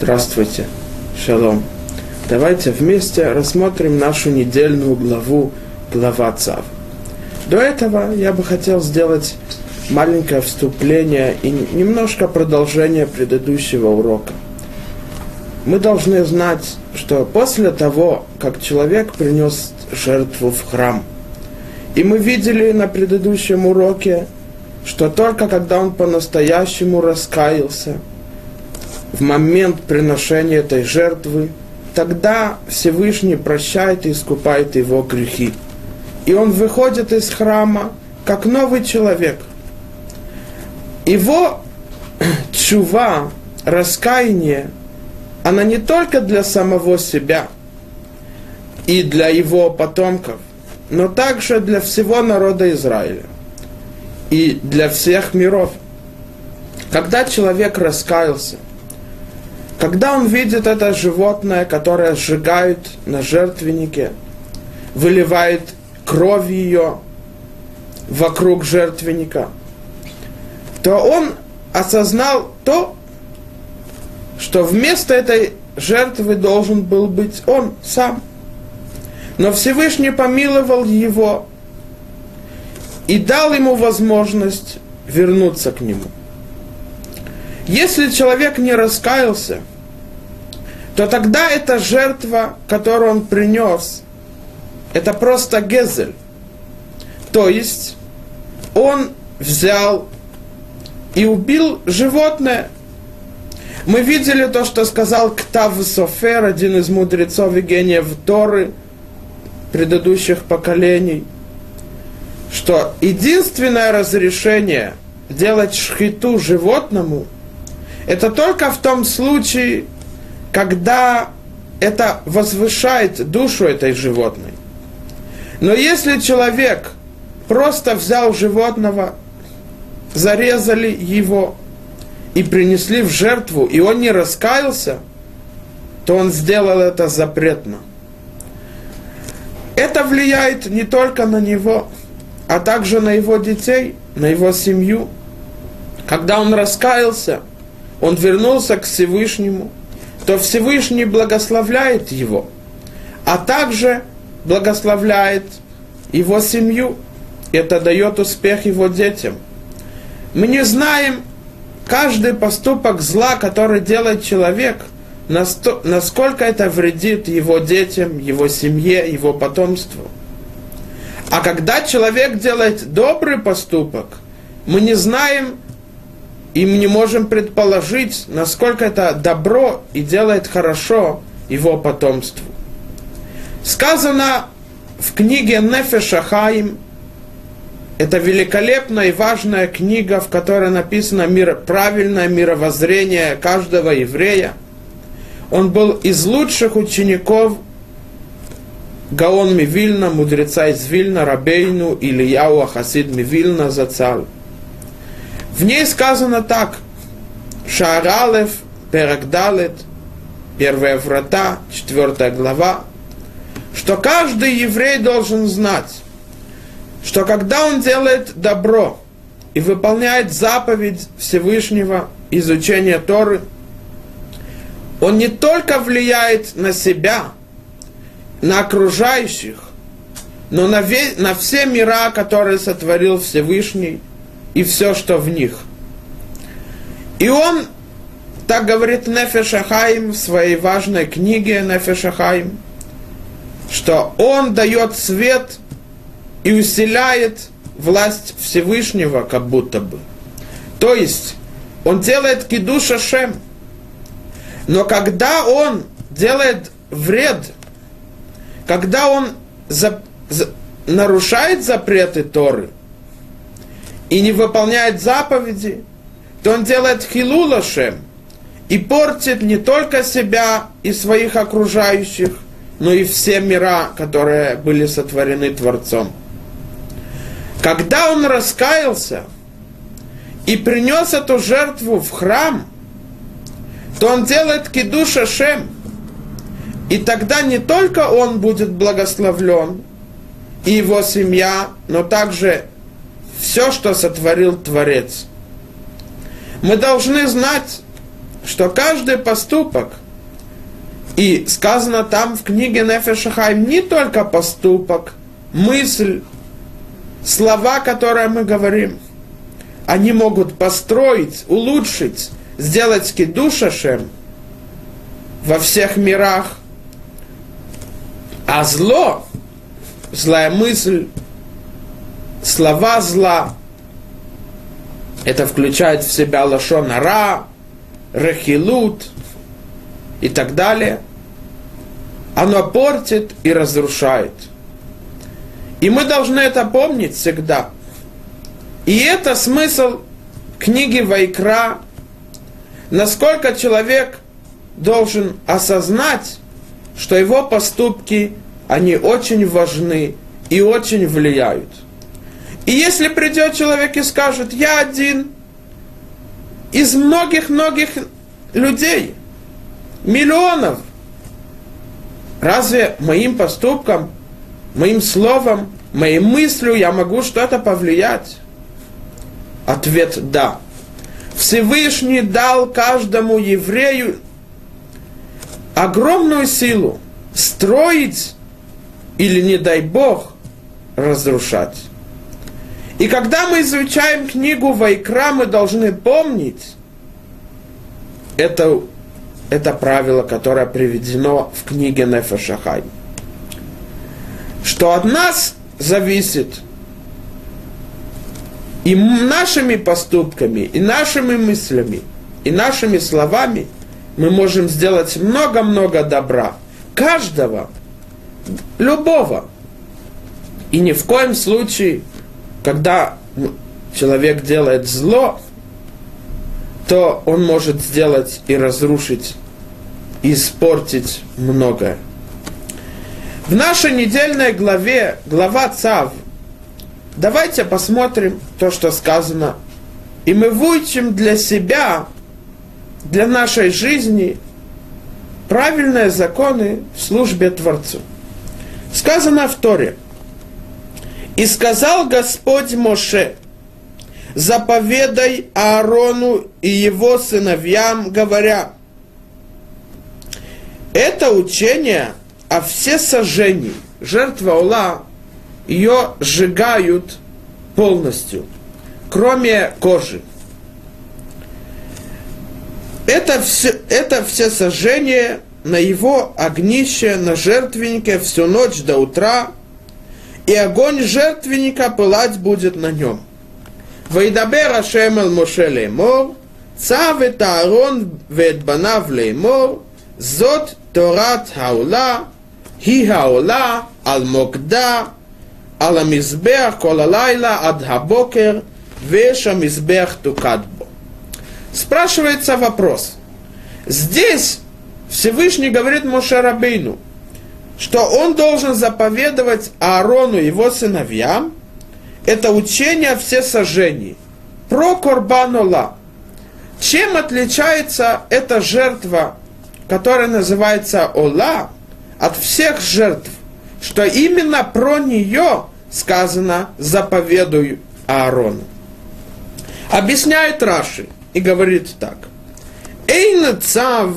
Здравствуйте, шалом. Давайте вместе рассмотрим нашу недельную главу, глава Цав. До этого я бы хотел сделать маленькое вступление и немножко продолжение предыдущего урока. Мы должны знать, что после того, как человек принес жертву в храм, и мы видели на предыдущем уроке, что только когда он по-настоящему раскаялся, в момент приношения этой жертвы, тогда Всевышний прощает и искупает его грехи. И он выходит из храма как новый человек. Его чува, раскаяние, она не только для самого себя и для его потомков, но также для всего народа Израиля и для всех миров. Когда человек раскаялся, когда он видит это животное, которое сжигает на жертвеннике, выливает кровь ее вокруг жертвенника, то он осознал то, что вместо этой жертвы должен был быть он сам. Но Всевышний помиловал его и дал ему возможность вернуться к нему. Если человек не раскаялся, то тогда эта жертва, которую он принес, это просто гезель. То есть он взял и убил животное. Мы видели то, что сказал Ктав Софер, один из мудрецов и гениев Торы предыдущих поколений, что единственное разрешение делать шхиту животному – это только в том случае, когда это возвышает душу этой животной. Но если человек просто взял животного, зарезали его и принесли в жертву, и он не раскаялся, то он сделал это запретно. Это влияет не только на него, а также на его детей, на его семью. Когда он раскаялся – он вернулся к Всевышнему, то Всевышний благословляет его, а также благословляет его семью. Это дает успех его детям. Мы не знаем каждый поступок зла, который делает человек, насколько это вредит его детям, его семье, его потомству. А когда человек делает добрый поступок, мы не знаем, и мы не можем предположить, насколько это добро и делает хорошо его потомству. Сказано в книге Нефеша Хаим, это великолепная и важная книга, в которой написано мир, правильное мировоззрение каждого еврея. Он был из лучших учеников Гаон Мивильна, мудреца из Вильна, Рабейну, Ильяу Ахасид Мивильна Зацал – в ней сказано так. Шааралев, Перагдалет, первая врата, четвертая глава, что каждый еврей должен знать, что когда он делает добро и выполняет заповедь Всевышнего, изучения Торы, он не только влияет на себя, на окружающих, но на, ве- на все мира, которые сотворил Всевышний, и все, что в них. И он, так говорит Нефешахаим в своей важной книге Нефешахаим, что он дает свет и усиляет власть Всевышнего, как будто бы. То есть, он делает кидуша шем. Но когда он делает вред, когда он за, за, нарушает запреты Торы, и не выполняет заповеди, то он делает хилулашем и портит не только себя и своих окружающих, но и все мира, которые были сотворены Творцом. Когда он раскаялся и принес эту жертву в храм, то он делает кидуша шем. И тогда не только он будет благословлен, и его семья, но также все, что сотворил Творец. Мы должны знать, что каждый поступок, и сказано там в книге Нефешахайм не только поступок, мысль, слова, которые мы говорим, они могут построить, улучшить, сделать кидушашем во всех мирах. А зло, злая мысль, слова зла, это включает в себя лошонара, рахилут и так далее. Оно портит и разрушает. И мы должны это помнить всегда. И это смысл книги Вайкра, насколько человек должен осознать, что его поступки, они очень важны и очень влияют. И если придет человек и скажет, я один из многих-многих людей, миллионов, разве моим поступком, моим словом, моей мыслью я могу что-то повлиять? Ответ – да. Всевышний дал каждому еврею огромную силу строить или, не дай Бог, разрушать. И когда мы изучаем книгу Вайкра, мы должны помнить это, это правило, которое приведено в книге Нефешахай. Что от нас зависит и нашими поступками, и нашими мыслями, и нашими словами мы можем сделать много-много добра. Каждого, любого. И ни в коем случае когда человек делает зло, то он может сделать и разрушить, и испортить многое. В нашей недельной главе, глава Цав, давайте посмотрим то, что сказано, и мы выучим для себя, для нашей жизни правильные законы в службе Творцу. Сказано в Торе – и сказал Господь Моше, заповедай Аарону и его сыновьям, говоря, это учение о всесожжении, жертва Ула, ее сжигают полностью, кроме кожи. Это все, это все сожжение на его огнище, на жертвеннике всю ночь до утра, и огонь жертвенника пылать будет на нем. Вайдабер Ашем Эль Моше Леймор, Цав Аарон вет Банав Леймор, Зот Торат Хаула, Хи Хаула, Ал Мокда, Ал Амизбех Кол Алайла Ад Хабокер, Веш Амизбех Тукадбо. Спрашивается вопрос. Здесь Всевышний говорит Моше Рабейну – что он должен заповедовать Аарону и его сыновьям, это учение все сожжений. Про Корбанола. Чем отличается эта жертва, которая называется Ола, от всех жертв? Что именно про нее сказано «заповедуй Аарону». Объясняет Раши и говорит так. Эйн цав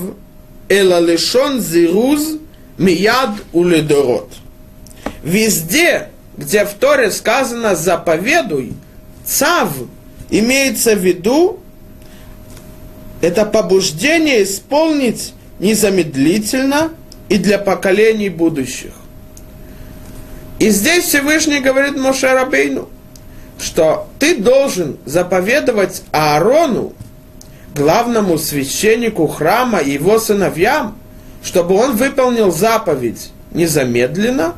эла лишон зируз мияд улидород. Везде, где в Торе сказано «заповедуй», цав имеется в виду это побуждение исполнить незамедлительно и для поколений будущих. И здесь Всевышний говорит Моше Рабейну, что ты должен заповедовать Аарону, главному священнику храма и его сыновьям, чтобы он выполнил заповедь незамедленно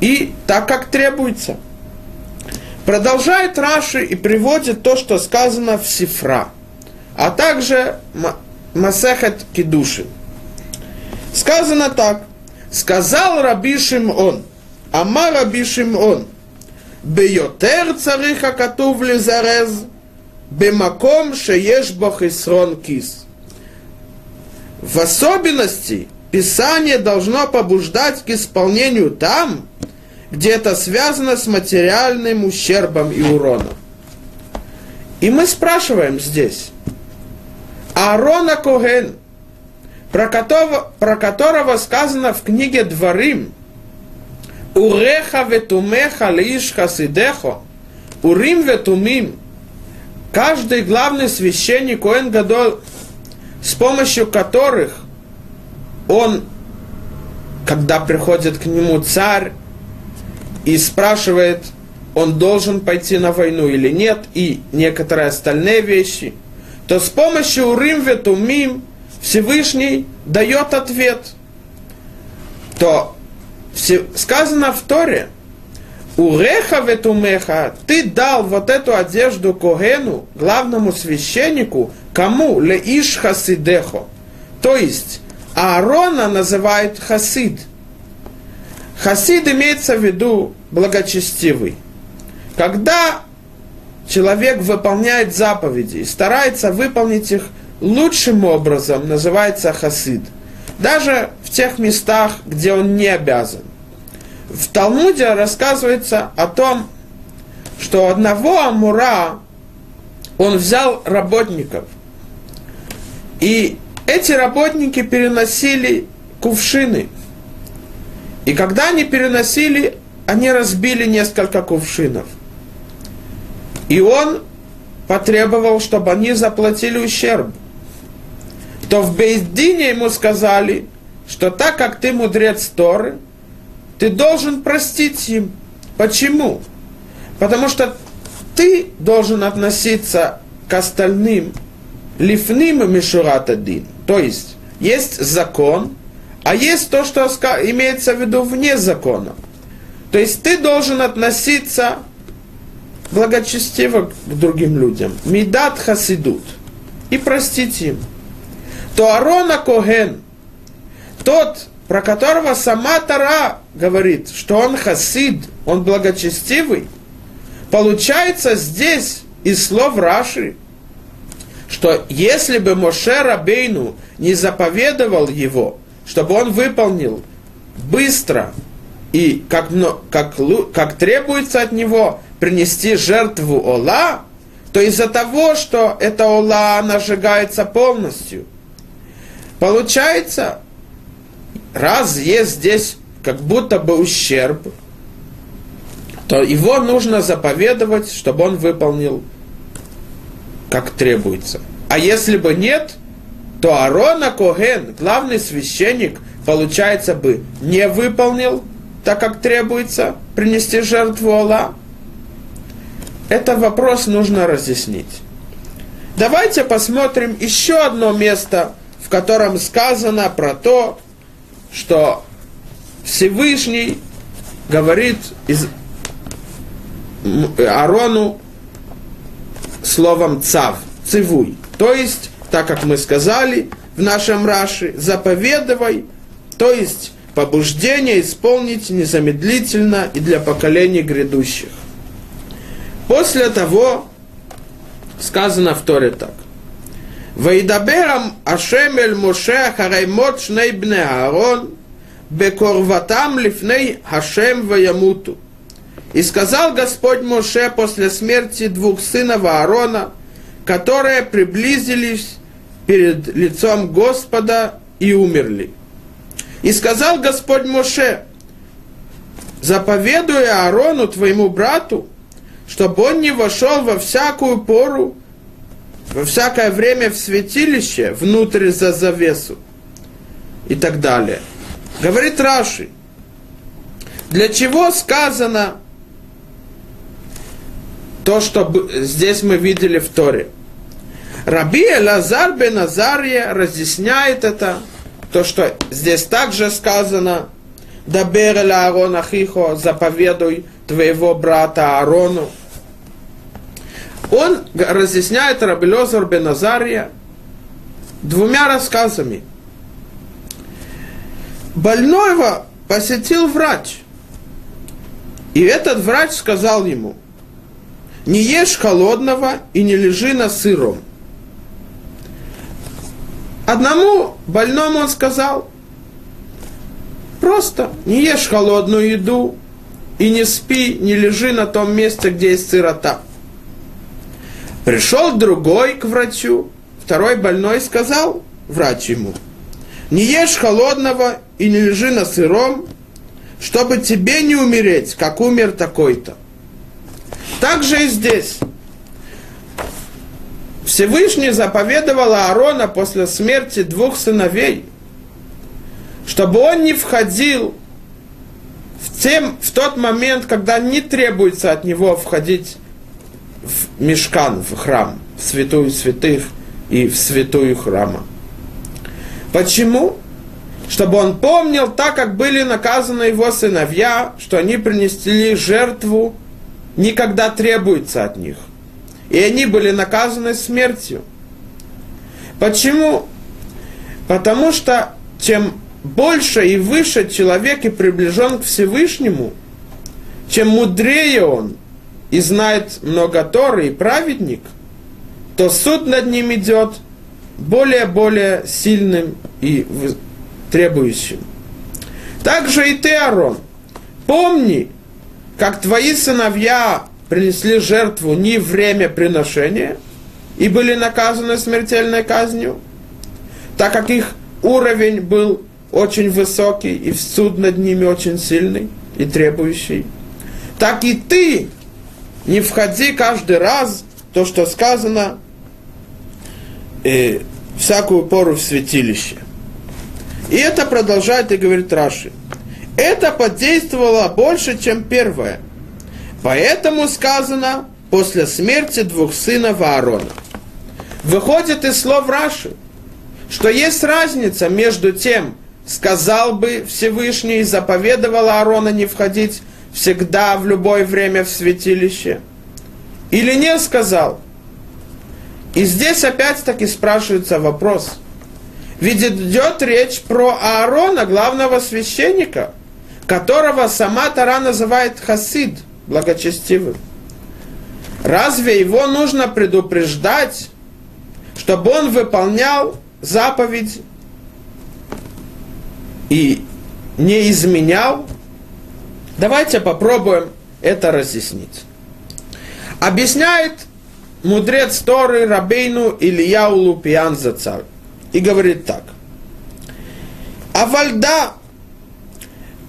и так, как требуется. Продолжает Раши и приводит то, что сказано в Сифра, а также Масехет Кедуши. Сказано так. Сказал Раби Шимон, Ама Раби он, Бейотер цариха катув лизарез, Бемаком шееш бахисрон кис. В особенности Писание должно побуждать к исполнению там, где это связано с материальным ущербом и уроном. И мы спрашиваем здесь, Аарона Коген, про которого, про которого сказано в книге Дворим, Уреха ветумеха лиш хасидехо, Урим ветумим, каждый главный священник Коэн Гадол, с помощью которых он, когда приходит к нему царь и спрашивает, он должен пойти на войну или нет, и некоторые остальные вещи, то с помощью Урим Ветумим Всевышний дает ответ. То сказано в Торе, Уреха ветумеха, ты дал вот эту одежду Когену, главному священнику, кому? Леиш хасидехо. То есть, Аарона называют хасид. Хасид имеется в виду благочестивый. Когда человек выполняет заповеди и старается выполнить их лучшим образом, называется хасид. Даже в тех местах, где он не обязан. В Талмуде рассказывается о том, что одного Амура он взял работников. И эти работники переносили кувшины. И когда они переносили, они разбили несколько кувшинов. И он потребовал, чтобы они заплатили ущерб. То в Бейздине ему сказали, что так как ты мудрец Торы, ты должен простить им. Почему? Потому что ты должен относиться к остальным лифним мишурат один. То есть, есть закон, а есть то, что имеется в виду вне закона. То есть ты должен относиться благочестиво к другим людям. Мидат хасидут. И простить им. То Арона Коген, тот, про которого сама Тара говорит, что он хасид, он благочестивый, получается здесь из слов Раши, что если бы Моше Рабейну не заповедовал его, чтобы он выполнил быстро и как, как, как требуется от него принести жертву Ола, то из-за того, что эта Ола, она сжигается полностью, получается, раз есть здесь как будто бы ущерб, то его нужно заповедовать, чтобы он выполнил как требуется. А если бы нет, то Арона Коген, главный священник, получается бы не выполнил так, как требуется принести жертву Аллах. Это вопрос нужно разъяснить. Давайте посмотрим еще одно место, в котором сказано про то, что Всевышний говорит из Арону словом цав, цивуй. То есть, так как мы сказали в нашем Раши, заповедовай, то есть побуждение исполнить незамедлительно и для поколений грядущих. После того сказано в Торе так. Вейдаберам Ашемель Моше Хараймот Шней Бне Аарон Бекорватам Лифней Хашем Ваямуту. И сказал Господь Моше после смерти двух сынов Аарона, которые приблизились перед лицом Господа и умерли. И сказал Господь Моше, заповедуя Аарону, твоему брату, чтобы он не вошел во всякую пору, во всякое время в святилище, внутрь за завесу и так далее. Говорит Раши, для чего сказано то, что здесь мы видели в Торе. Раби Лазар бен Азария разъясняет это, то, что здесь также сказано, Дабер Аарон Ахихо, заповедуй твоего брата Аарону. Он разъясняет Раби Лазар бен Азария двумя рассказами. Больного посетил врач. И этот врач сказал ему – не ешь холодного и не лежи на сыром. Одному больному он сказал, просто не ешь холодную еду и не спи, не лежи на том месте, где есть сырота. Пришел другой к врачу, второй больной сказал, врач ему, не ешь холодного и не лежи на сыром, чтобы тебе не умереть, как умер такой-то. Так же и здесь. Всевышний заповедовал Аарона после смерти двух сыновей, чтобы он не входил в, тем, в тот момент, когда не требуется от него входить в мешкан, в храм, в святую святых и в святую храма. Почему? Чтобы он помнил, так как были наказаны его сыновья, что они принесли жертву, никогда требуется от них. И они были наказаны смертью. Почему? Потому что чем больше и выше человек и приближен к Всевышнему, чем мудрее он и знает много Торы и праведник, то суд над ним идет более-более сильным и требующим. Также и ты, Арон, помни, как твои сыновья принесли жертву не время приношения и были наказаны смертельной казнью, так как их уровень был очень высокий и суд над ними очень сильный и требующий, так и ты не входи каждый раз то, что сказано, э, всякую пору в святилище. И это продолжает и говорит Раши. Это подействовало больше, чем первое. Поэтому сказано после смерти двух сынов Аарона. Выходит из слов Раши, что есть разница между тем, сказал бы Всевышний, заповедовал Аарона не входить всегда в любое время в святилище, или не сказал. И здесь опять-таки спрашивается вопрос – ведь идет речь про Аарона, главного священника, которого сама Тара называет хасид, благочестивым. Разве его нужно предупреждать, чтобы он выполнял заповедь и не изменял? Давайте попробуем это разъяснить. Объясняет мудрец Торы Рабейну Илья Лупиан Зацар и говорит так. Авальда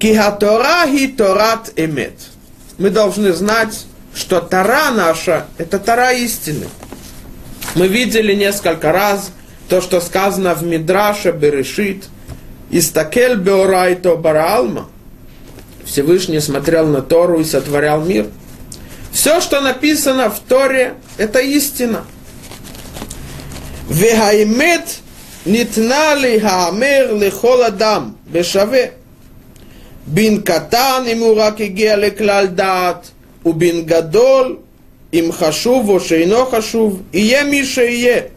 кихатора и торат эмет. Мы должны знать, что Тара наша – это Тара истины. Мы видели несколько раз то, что сказано в Мидраше Берешит, «Истакель беорайто бараалма». Всевышний смотрел на Тору и сотворял мир. Все, что написано в Торе, это истина. Вехаймет нитна хаамер лихол бешаве. Бин катан ему рак игея леклал у бин гадол им хашув, о шейно хашув, ие мише ие.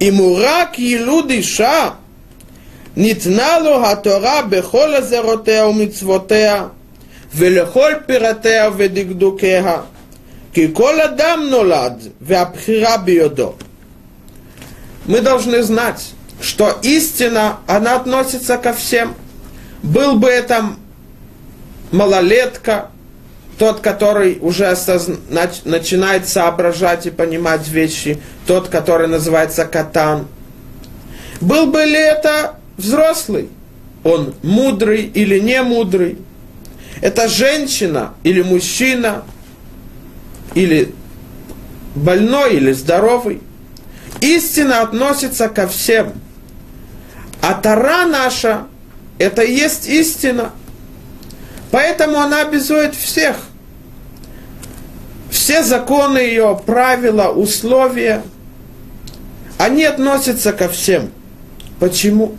Ему рак елуд иша, ניתנה לו התורה בכל הזרותיה ומצוותיה, ולכל פירתיה ודקדוקיה, כי כל אדם נולד, והבחירה בידו. мы должны знать, что истина, она относится ко всем. Был бы это малолетка, тот, который уже осозна... начинает соображать и понимать вещи, тот, который называется катан. Был бы ли это взрослый, он мудрый или не мудрый, это женщина или мужчина, или больной или здоровый. Истина относится ко всем. А Тара наша – это и есть истина. Поэтому она обязует всех. Все законы ее, правила, условия, они относятся ко всем. Почему?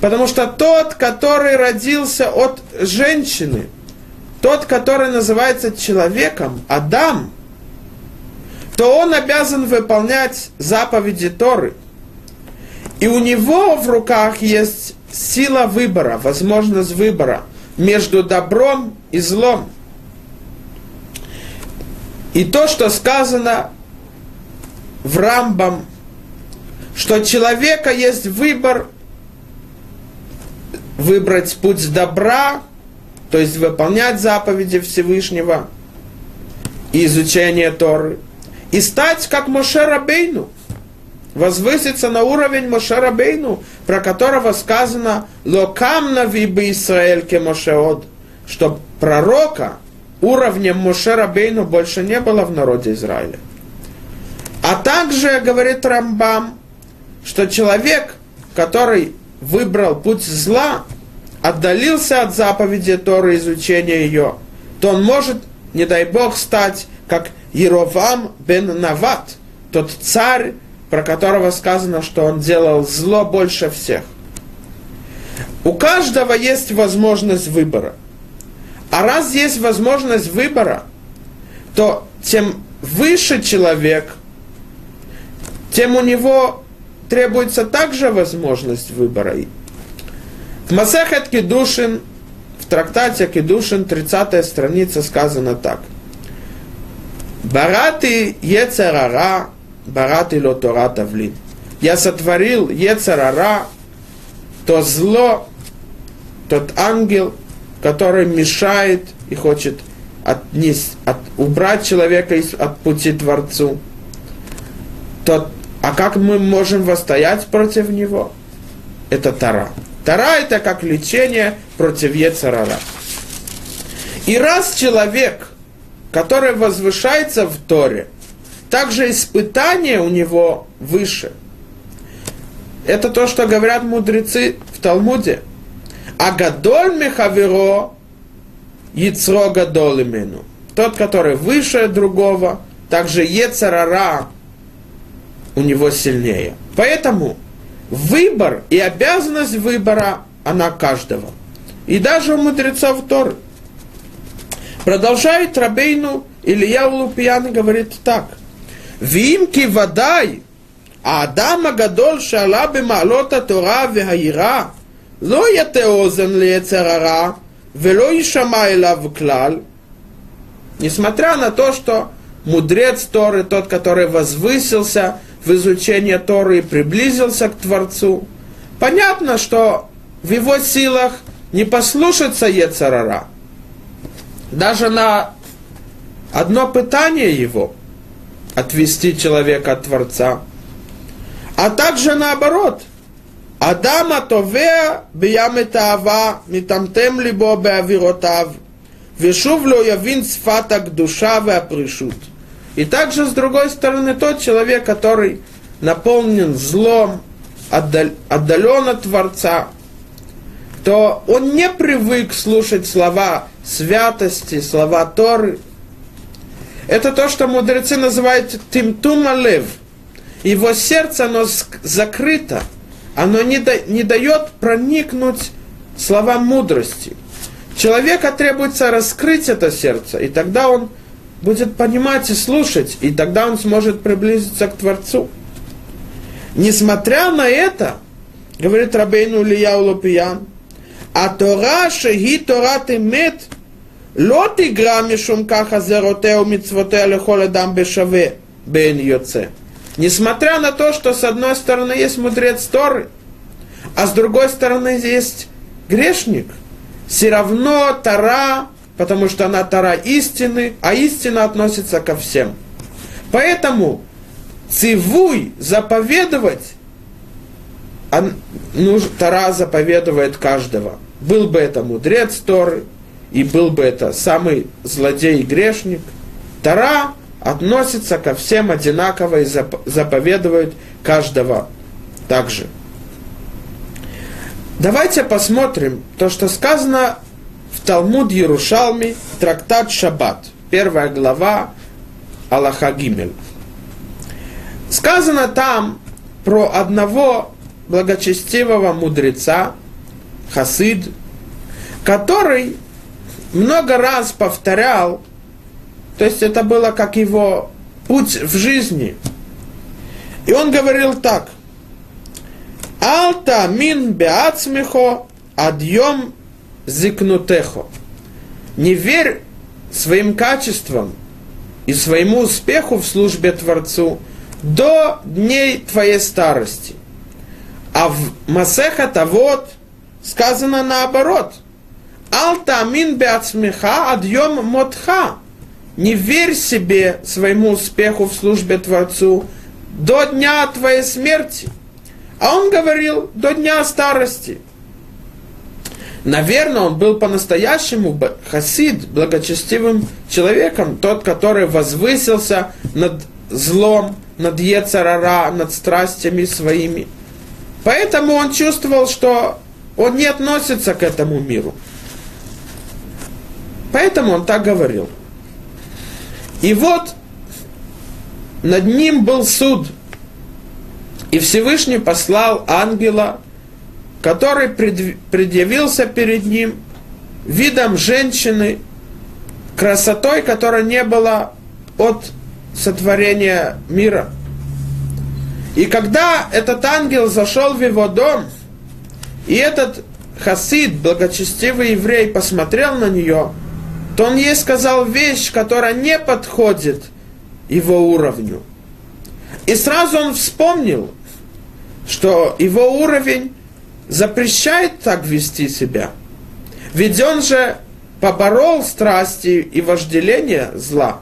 Потому что тот, который родился от женщины, тот, который называется человеком, Адам – то он обязан выполнять заповеди Торы. И у него в руках есть сила выбора, возможность выбора между добром и злом. И то, что сказано в Рамбам, что человека есть выбор выбрать путь добра, то есть выполнять заповеди Всевышнего и изучение Торы – и стать как Моше Рабейну, возвыситься на уровень Мошерабейну, про которого сказано «Локам нави бы Исраэль ке Мошеод», что пророка уровнем Мошерабейну больше не было в народе Израиля. А также, говорит Рамбам, что человек, который выбрал путь зла, отдалился от заповеди Торы, изучения ее, то он может, не дай Бог, стать как Еровам бен Нават, тот царь, про которого сказано, что он делал зло больше всех. У каждого есть возможность выбора. А раз есть возможность выбора, то тем выше человек, тем у него требуется также возможность выбора. В Масахет Кедушин, в трактате Кедушин, 30 страница сказано так. Барати Ецерара, Барати Лотора Тавлин. Я сотворил Ецерара, то зло, тот ангел, который мешает и хочет отнести, от, убрать человека из, от пути Творцу. Тот а как мы можем восстоять против него? Это Тара. Тара это как лечение против Ецарара. И раз человек, который возвышается в Торе, также испытание у него выше. Это то, что говорят мудрецы в Талмуде. А гадоль мехаверо яцро гадол имену. Тот, который выше другого, также Ецарара у него сильнее. Поэтому выбор и обязанность выбора, она каждого. И даже у мудреца втор Продолжает Рабейну Илья Лупьян говорит так. Вимки водай, а Адама гадоль шала бемалота Тора вегаира, ло ятеозен лецерара, вело ишама элав. Несмотря на то, что мудрец Торы, тот, который возвысился, в изучение Торы и приблизился к Творцу. Понятно, что в его силах не послушаться Ецарара. Даже на одно пытание его отвести человека от Творца. А также наоборот. Адама товеа бияме таава митамтем либо беавиротав. Вешув явин сфата душа веапришут. И также, с другой стороны, тот человек, который наполнен злом, отдал, отдален от Творца, то он не привык слушать слова святости, слова Торы. Это то, что мудрецы называют тимтум алев. Его сердце, оно закрыто, оно не, да, не дает проникнуть словам мудрости. Человека требуется раскрыть это сердце, и тогда он будет понимать и слушать, и тогда он сможет приблизиться к Творцу. Несмотря на это, говорит Рабейну Ильяу Лопиян, а Тора шеги Тора ты мед, лот игра мишум каха зеротеу митцвотеу лихоле дам бешаве бен йоце. Несмотря на то, что с одной стороны есть мудрец Торы, а с другой стороны есть грешник, все равно Тора потому что она Тара истины, а истина относится ко всем. Поэтому цивуй заповедовать, он, ну, Тара заповедует каждого. Был бы это мудрец Торы, и был бы это самый злодей и грешник. Тара относится ко всем одинаково и заповедует каждого также. Давайте посмотрим то, что сказано Талмуд Ярушалми, трактат Шаббат, первая глава Аллаха Гимель. Сказано там про одного благочестивого мудреца, Хасид, который много раз повторял, то есть это было как его путь в жизни. И он говорил так. Алта мин беацмихо адьем зикнутехо. Не верь своим качествам и своему успеху в службе Творцу до дней твоей старости. А в Масеха вот сказано наоборот. Алта амин беацмеха адьем мотха. Не верь себе своему успеху в службе Творцу до дня твоей смерти. А он говорил, до дня старости. Наверное, он был по-настоящему хасид, благочестивым человеком, тот, который возвысился над злом, над Ецарара, над страстями своими. Поэтому он чувствовал, что он не относится к этому миру. Поэтому он так говорил. И вот над ним был суд. И Всевышний послал ангела, который предъявился перед ним видом женщины, красотой, которая не была от сотворения мира. И когда этот ангел зашел в его дом, и этот хасид, благочестивый еврей, посмотрел на нее, то он ей сказал вещь, которая не подходит его уровню. И сразу он вспомнил, что его уровень запрещает так вести себя. Ведь он же поборол страсти и вожделение зла.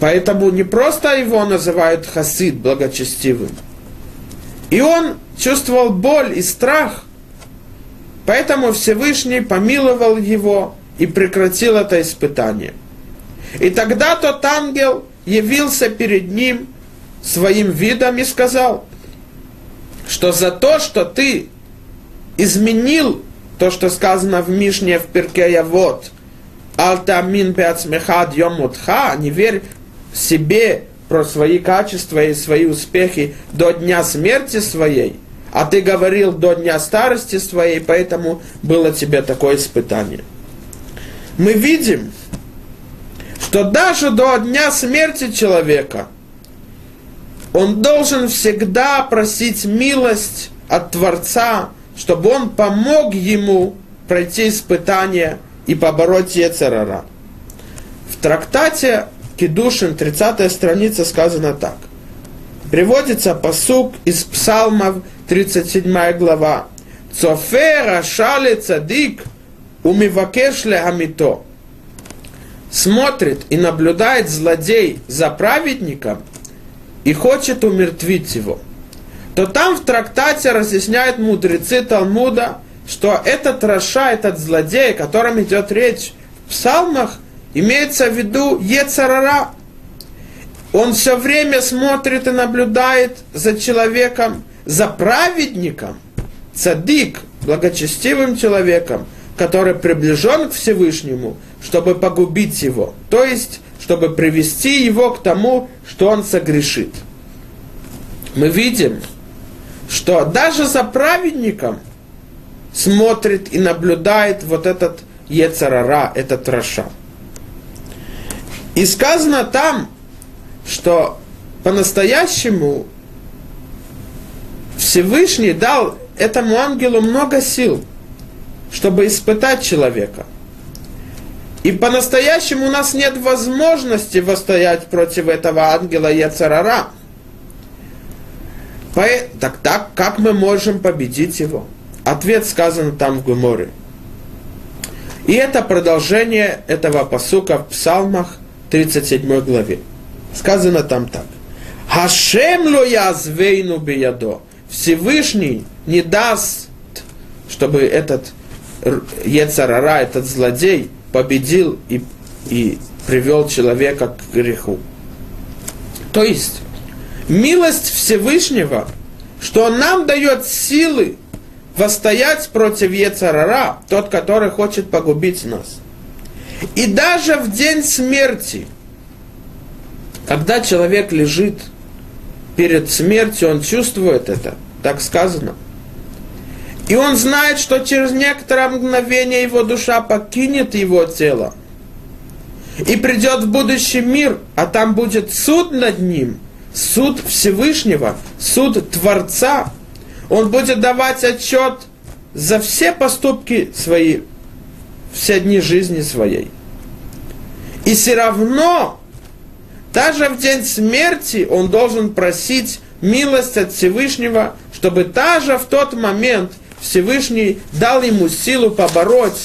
Поэтому не просто его называют хасид, благочестивым. И он чувствовал боль и страх. Поэтому Всевышний помиловал его и прекратил это испытание. И тогда тот ангел явился перед ним своим видом и сказал, что за то, что ты изменил то, что сказано в Мишне в Перке вот, Алтамин пяцмехад йомутха, не верь себе про свои качества и свои успехи до дня смерти своей, а ты говорил до дня старости своей, поэтому было тебе такое испытание. Мы видим, что даже до дня смерти человека он должен всегда просить милость от Творца, чтобы он помог ему пройти испытание и побороть Ецерара. В трактате Кедушин, 30 страница, сказано так. Приводится посук из псалмов, 37 глава. Цофера шали цадик умивакеш амито. Смотрит и наблюдает злодей за праведником и хочет умертвить его. То там в трактате разъясняют мудрецы Талмуда, что этот Раша, этот злодей, о котором идет речь в псалмах, Имеется в виду Ецарара. Он все время смотрит и наблюдает за человеком, за праведником, цадик, благочестивым человеком, который приближен к Всевышнему, чтобы погубить его. То есть, чтобы привести его к тому, что он согрешит. Мы видим, что даже за праведником смотрит и наблюдает вот этот Ецарара, этот Раша. И сказано там, что по-настоящему Всевышний дал этому ангелу много сил, чтобы испытать человека. И по-настоящему у нас нет возможности восстоять против этого ангела Яцарара. Так, так как мы можем победить его? Ответ сказан там в Гуморе. И это продолжение этого посука в псалмах, 37 главе. Сказано там так. Хашем ло язвейну биядо. Всевышний не даст, чтобы этот Ецарара, этот злодей, победил и, и привел человека к греху. То есть, милость Всевышнего, что Он нам дает силы восстоять против Ецарара, тот, который хочет погубить нас – и даже в день смерти, когда человек лежит перед смертью, он чувствует это, так сказано. И он знает, что через некоторое мгновение его душа покинет его тело. И придет в будущий мир, а там будет суд над ним, суд Всевышнего, суд Творца. Он будет давать отчет за все поступки свои все дни жизни своей. И все равно, даже в день смерти, он должен просить милость от Всевышнего, чтобы даже в тот момент Всевышний дал ему силу побороть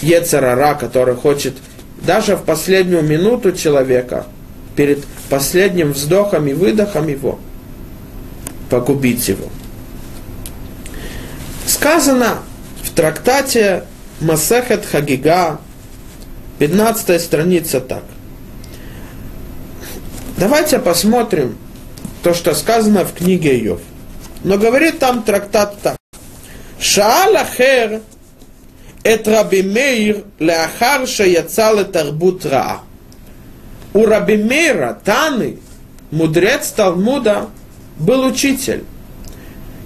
Ецарара, который хочет даже в последнюю минуту человека перед последним вздохом и выдохом его погубить его. Сказано в трактате Масехет Хагига, 15 страница так. Давайте посмотрим то, что сказано в книге Йов. Но говорит там трактат так. Шаалахер эт Раби Мейр леахар шаяцал тарбут раа. У Раби Мейра Таны, мудрец Талмуда, был учитель.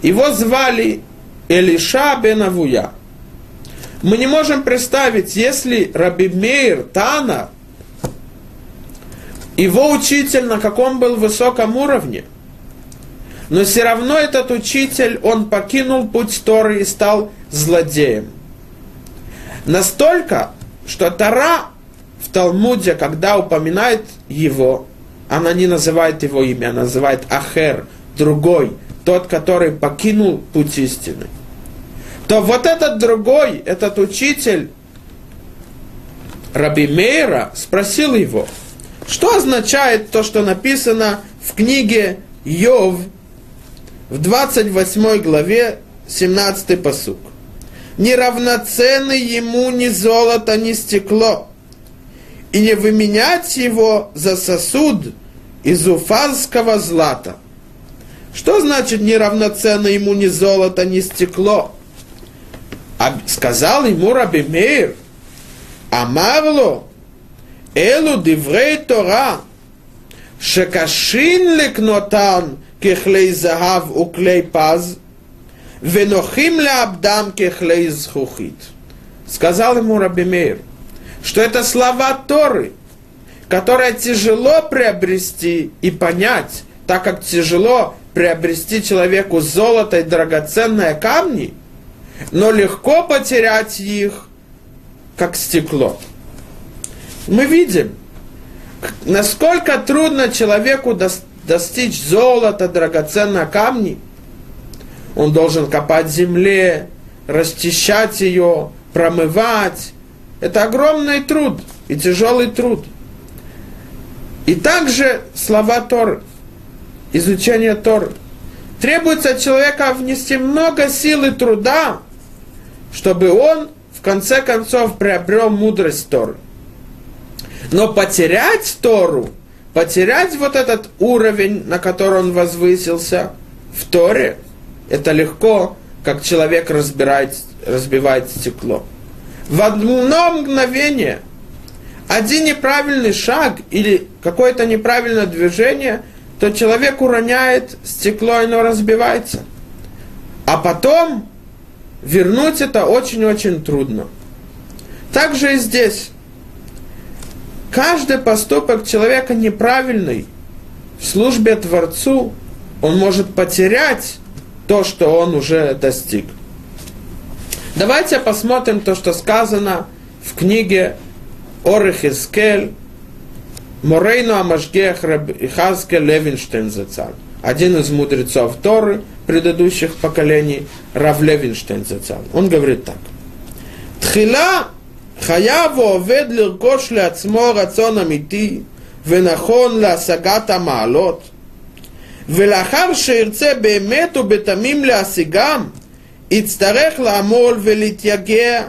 Его звали Элиша бен Авуя. Мы не можем представить, если Раби Мейр Тана, его учитель на каком был высоком уровне – но все равно этот учитель, он покинул путь Торы и стал злодеем – Настолько, что Тара в Талмуде, когда упоминает его, она не называет его имя, она называет Ахер, другой, тот, который покинул путь истины. То вот этот другой, этот учитель Раби Мейра спросил его, что означает то, что написано в книге Йов в 28 главе 17 посук не равноценны ему ни золото, ни стекло, и не выменять его за сосуд из уфанского злата. Что значит неравноценно ему ни золото, ни стекло? А сказал ему Раби Мейр, Амарло, Элу диврей Тора, шекашин лекнотан ככלי זהב וכלי паз, Венохим ля абдам кехлей зхухит. Сказал ему Раби Мейр, что это слова Торы, которые тяжело приобрести и понять, так как тяжело приобрести человеку золото и драгоценные камни, но легко потерять их, как стекло. Мы видим, насколько трудно человеку достичь золота, драгоценных камней, он должен копать земле, расчищать ее, промывать. Это огромный труд и тяжелый труд. И также слова Торы, изучение Торы. Требуется от человека внести много сил и труда, чтобы он в конце концов приобрел мудрость Торы. Но потерять Тору, потерять вот этот уровень, на который он возвысился в Торе – это легко, как человек разбирает, разбивает стекло. В одно мгновение один неправильный шаг или какое-то неправильное движение, то человек уроняет стекло, и оно разбивается. А потом вернуть это очень-очень трудно. Также и здесь. Каждый поступок человека неправильный в службе Творцу, он может потерять то, что он уже достиг. Давайте посмотрим то, что сказано в книге Орих Искель, Морейну Амашгех Ихазке Левинштейн Зацаль. Один из мудрецов Торы предыдущих поколений, Рав Левинштейн Зацаль. Он говорит так. Тхила חייב העובד לרכוש לעצמו רצון אמיתי ונכון להשגת המעלות, ולאחר שירצה באמת ובתמים להשיגם, יצטרך לעמול ולהתייגע,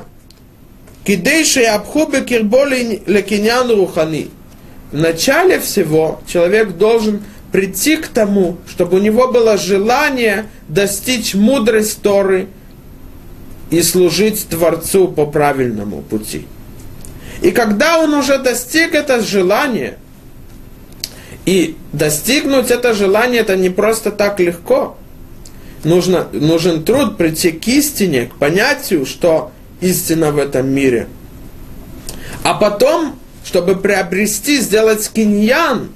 כדי שיהפכו בקרבו לקניין רוחני. Вначале всего человек должен прийти к тому, чтобы у него было желание достичь мудрость Торы и служить Творцу по правильному пути. И когда он уже достиг это желание – и достигнуть это желание, это не просто так легко. Нужно, нужен труд прийти к истине, к понятию, что истина в этом мире. А потом, чтобы приобрести, сделать киньян,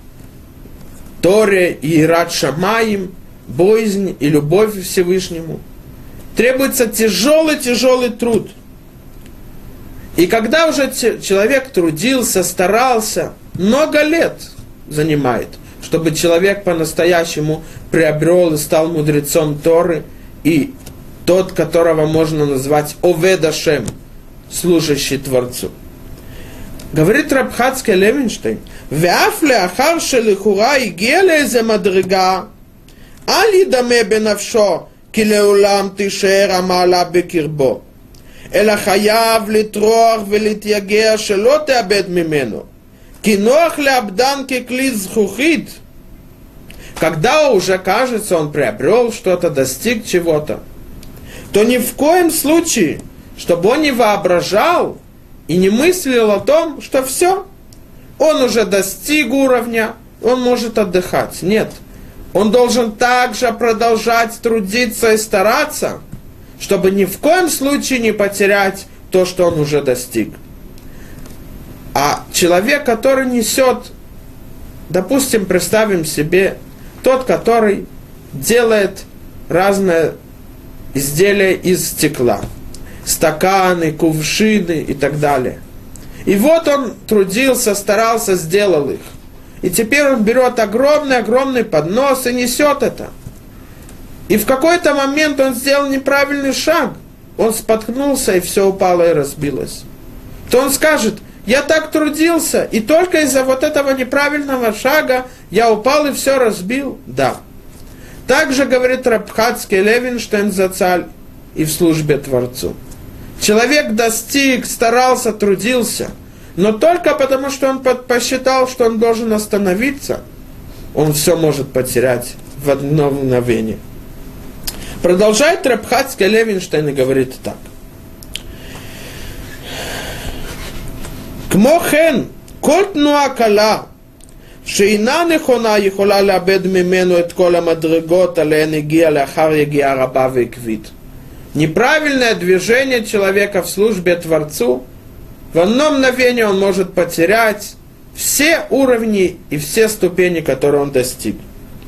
Торе и Ират Шамаим, боязнь и любовь Всевышнему, требуется тяжелый-тяжелый труд. И когда уже человек трудился, старался, много лет занимает, чтобы человек по-настоящему приобрел и стал мудрецом Торы, и тот, которого можно назвать Оведашем, служащий Творцу. Говорит Рабхатский Левинштейн, «Веафле ахар шелихура и гелезе мадрига, али даме бенавшо, כי לעולם תישאר המעלה בקרבו, אלא חייב לטרוח ולהתייגע שלא תאבד ממנו, כי נוח לאבדן ככלי זכוכית. Когда уже кажется, он приобрел что-то, достиг чего-то, то ни в коем случае, чтобы он не воображал и не мыслил о том, что все, он уже достиг уровня, он может отдыхать. Нет. он должен также продолжать трудиться и стараться, чтобы ни в коем случае не потерять то, что он уже достиг. А человек, который несет, допустим, представим себе, тот, который делает разные изделия из стекла, стаканы, кувшины и так далее. И вот он трудился, старался, сделал их. И теперь он берет огромный-огромный поднос и несет это. И в какой-то момент он сделал неправильный шаг. Он споткнулся, и все упало и разбилось. То он скажет, я так трудился, и только из-за вот этого неправильного шага я упал и все разбил. Да. Также говорит Рабхатский Левинштейн за царь и в службе Творцу. Человек достиг, старался, трудился, но только потому, что он посчитал, что он должен остановиться, он все может потерять в одно мгновение. Продолжает Рабхатский Левинштейн и говорит так. כמו כן, כל תנועה קלה שאינה נכונה יכולה לאבד ממנו את כל המדרגות עליהן הגיע לאחר יגיעה רבה ועקבית. Неправильное движение человека в службе Творцу, в одно мгновение он может потерять все уровни и все ступени, которые он достиг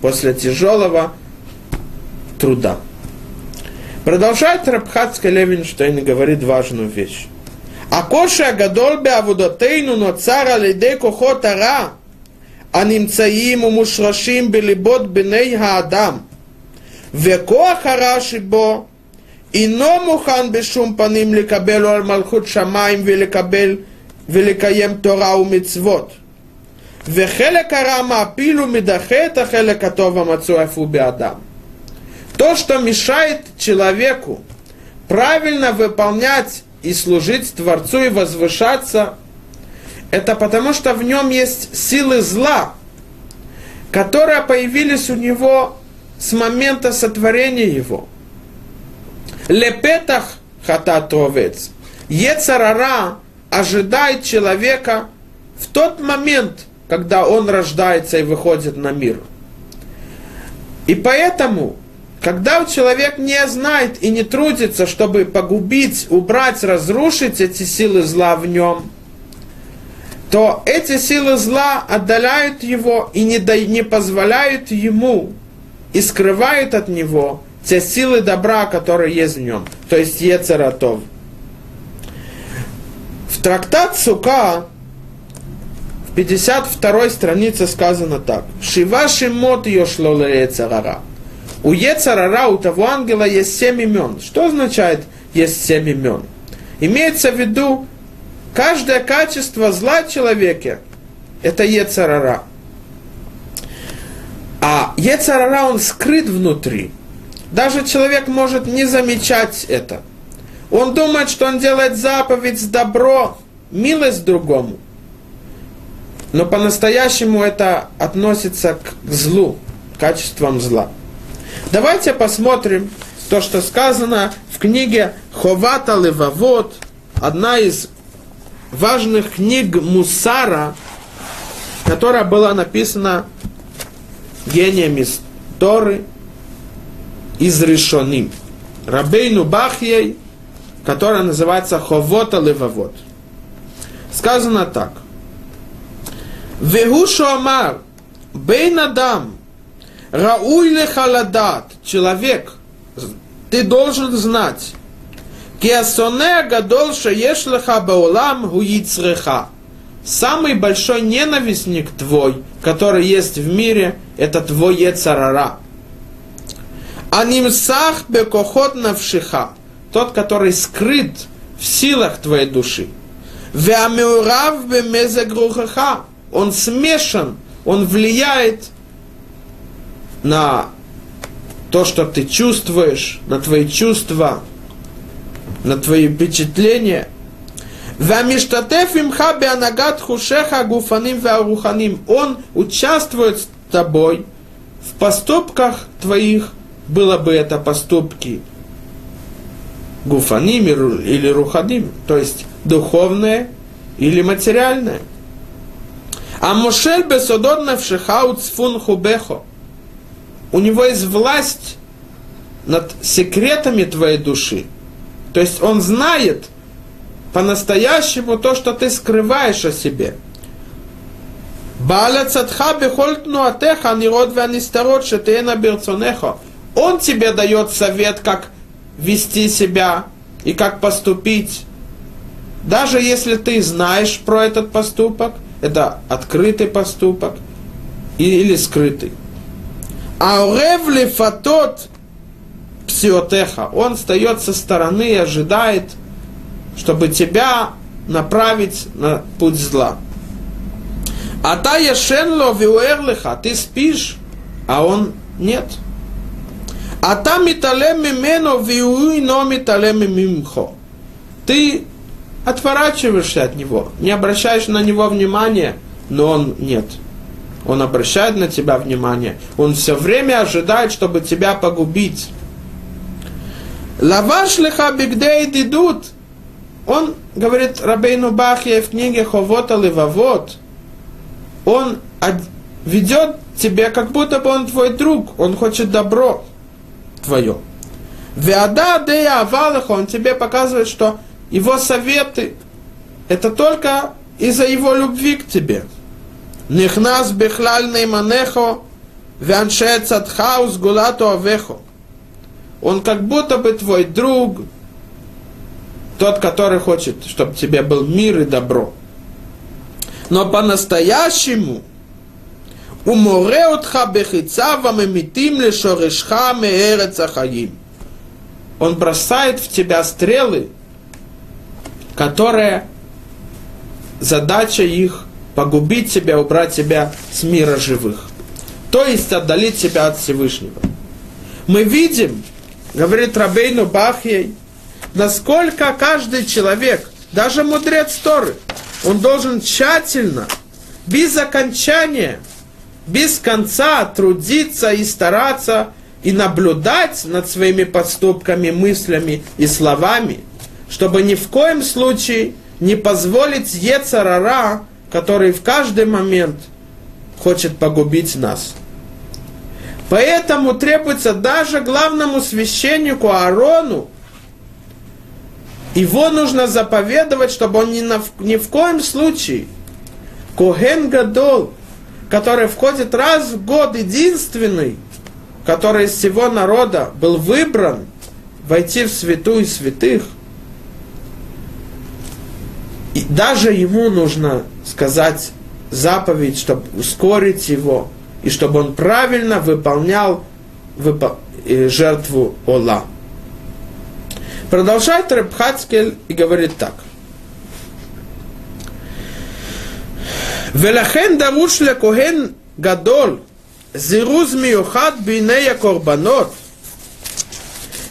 после тяжелого труда. Продолжает Рабхатский Левинштейн и говорит важную вещь. הקושי הגדול בעבודתנו נוצר על ידי כוחות הרע הנמצאים ומושרשים בליבות בני האדם, וכוח הרע שבו и Ино мухан бешум паним ликабелу аль малхут шамаем великабель великаем тора у мицвот. Вехелек арама апилу медахет ахелек атова мацу афу адам. То, что мешает человеку правильно выполнять и служить Творцу и возвышаться, это потому, что в нем есть силы зла, которые появились у него с момента сотворения его – Лепетах хататовец. Ецарара ожидает человека в тот момент, когда он рождается и выходит на мир. И поэтому когда человек не знает и не трудится, чтобы погубить, убрать, разрушить эти силы зла в нем, то эти силы зла отдаляют его и не, да, не позволяют ему и скрывают от него те силы добра, которые есть в нем, то есть Ецератов. В трактат Сука в 52 странице сказано так. Шива шимот йошло Ецарара. У Ецарара, у того ангела есть семь имен. Что означает есть семь имен? Имеется в виду, каждое качество зла в человеке – это Ецарара. А Ецарара, он скрыт внутри. Даже человек может не замечать это. Он думает, что он делает заповедь добро, милость другому. Но по-настоящему это относится к злу, качествам зла. Давайте посмотрим то, что сказано в книге Ховата Левавод, одна из важных книг Мусара, которая была написана гением Торы, из Решоним. Рабейну Бахьей, которая называется Ховота Левавод. Сказано так. Вегушу Амар, Бейн Адам, Рауй халадат, человек, ты должен знать, Киасоне гадол шаешлеха баулам гуицреха. Самый большой ненавистник твой, который есть в мире, это твой Ецарара. Анимсах бекохот навшиха. Тот, который скрыт в силах твоей души. Веамеурав бемезег рухаха. Он смешан, он влияет на то, что ты чувствуешь, на твои чувства, на твои впечатления. Вамиштатеф имха беанагат хушеха гуфаним веаруханим. Он участвует с тобой в поступках твоих, было бы это поступки гуфаним или руханим, то есть духовное или материальное. А Мошель бесодот навшиха цфун хубехо. У него есть власть над секретами твоей души. То есть он знает по-настоящему то, что ты скрываешь о себе. Баля цатха бехольтну атеха нирод ванистарот шетеена берцонехо. Он тебе дает совет, как вести себя и как поступить. Даже если ты знаешь про этот поступок, это открытый поступок или скрытый. А ревли фатот псиотеха, он встает со стороны и ожидает, чтобы тебя направить на путь зла. А та ешенло виуэрлиха, ты спишь, а он нет. А там миталем мимену виуи но миталем мимхо. Ты отворачиваешься от него, не обращаешь на него внимания, но он нет. Он обращает на тебя внимание. Он все время ожидает, чтобы тебя погубить. Лаваш леха бигдей идут. Он, говорит Рабейну Бахья в книге Ховота Левавот, он ведет тебя, как будто бы он твой друг, он хочет добро твое. Веада дея авалаха, он тебе показывает, что его советы, это только из-за его любви к тебе. Нихнас бехлаль нейманехо, вянше цадхаус гулату авехо. Он как будто бы твой друг, тот, который хочет, чтобы тебе был мир и добро. Но по-настоящему уморе утха бехица вамемитим лешорешха меэрец ахаим. Он бросает в тебя стрелы, которые задача их погубить тебя, убрать тебя с мира живых. То есть отдалить тебя от Всевышнего. Мы видим, говорит Рабейну Бахьей, насколько каждый человек, даже мудрец Торы, он должен тщательно, без окончания, без конца трудиться и стараться и наблюдать над своими поступками, мыслями и словами – чтобы ни в коем случае не позволить Ецарара, который в каждый момент хочет погубить нас. Поэтому требуется даже главному священнику Аарону, его нужно заповедовать, чтобы он ни, на, ни в коем случае, Коген Гадол, который входит раз в год, единственный, который из всего народа был выбран войти в святую святых – и даже ему нужно сказать заповедь, чтобы ускорить его, и чтобы он правильно выполнял выпол... Э, жертву Ола. Продолжает Рабхацкель и говорит так. ולכן דרוש לכהן גדול זירוז מיוחד בעיני הקורבנות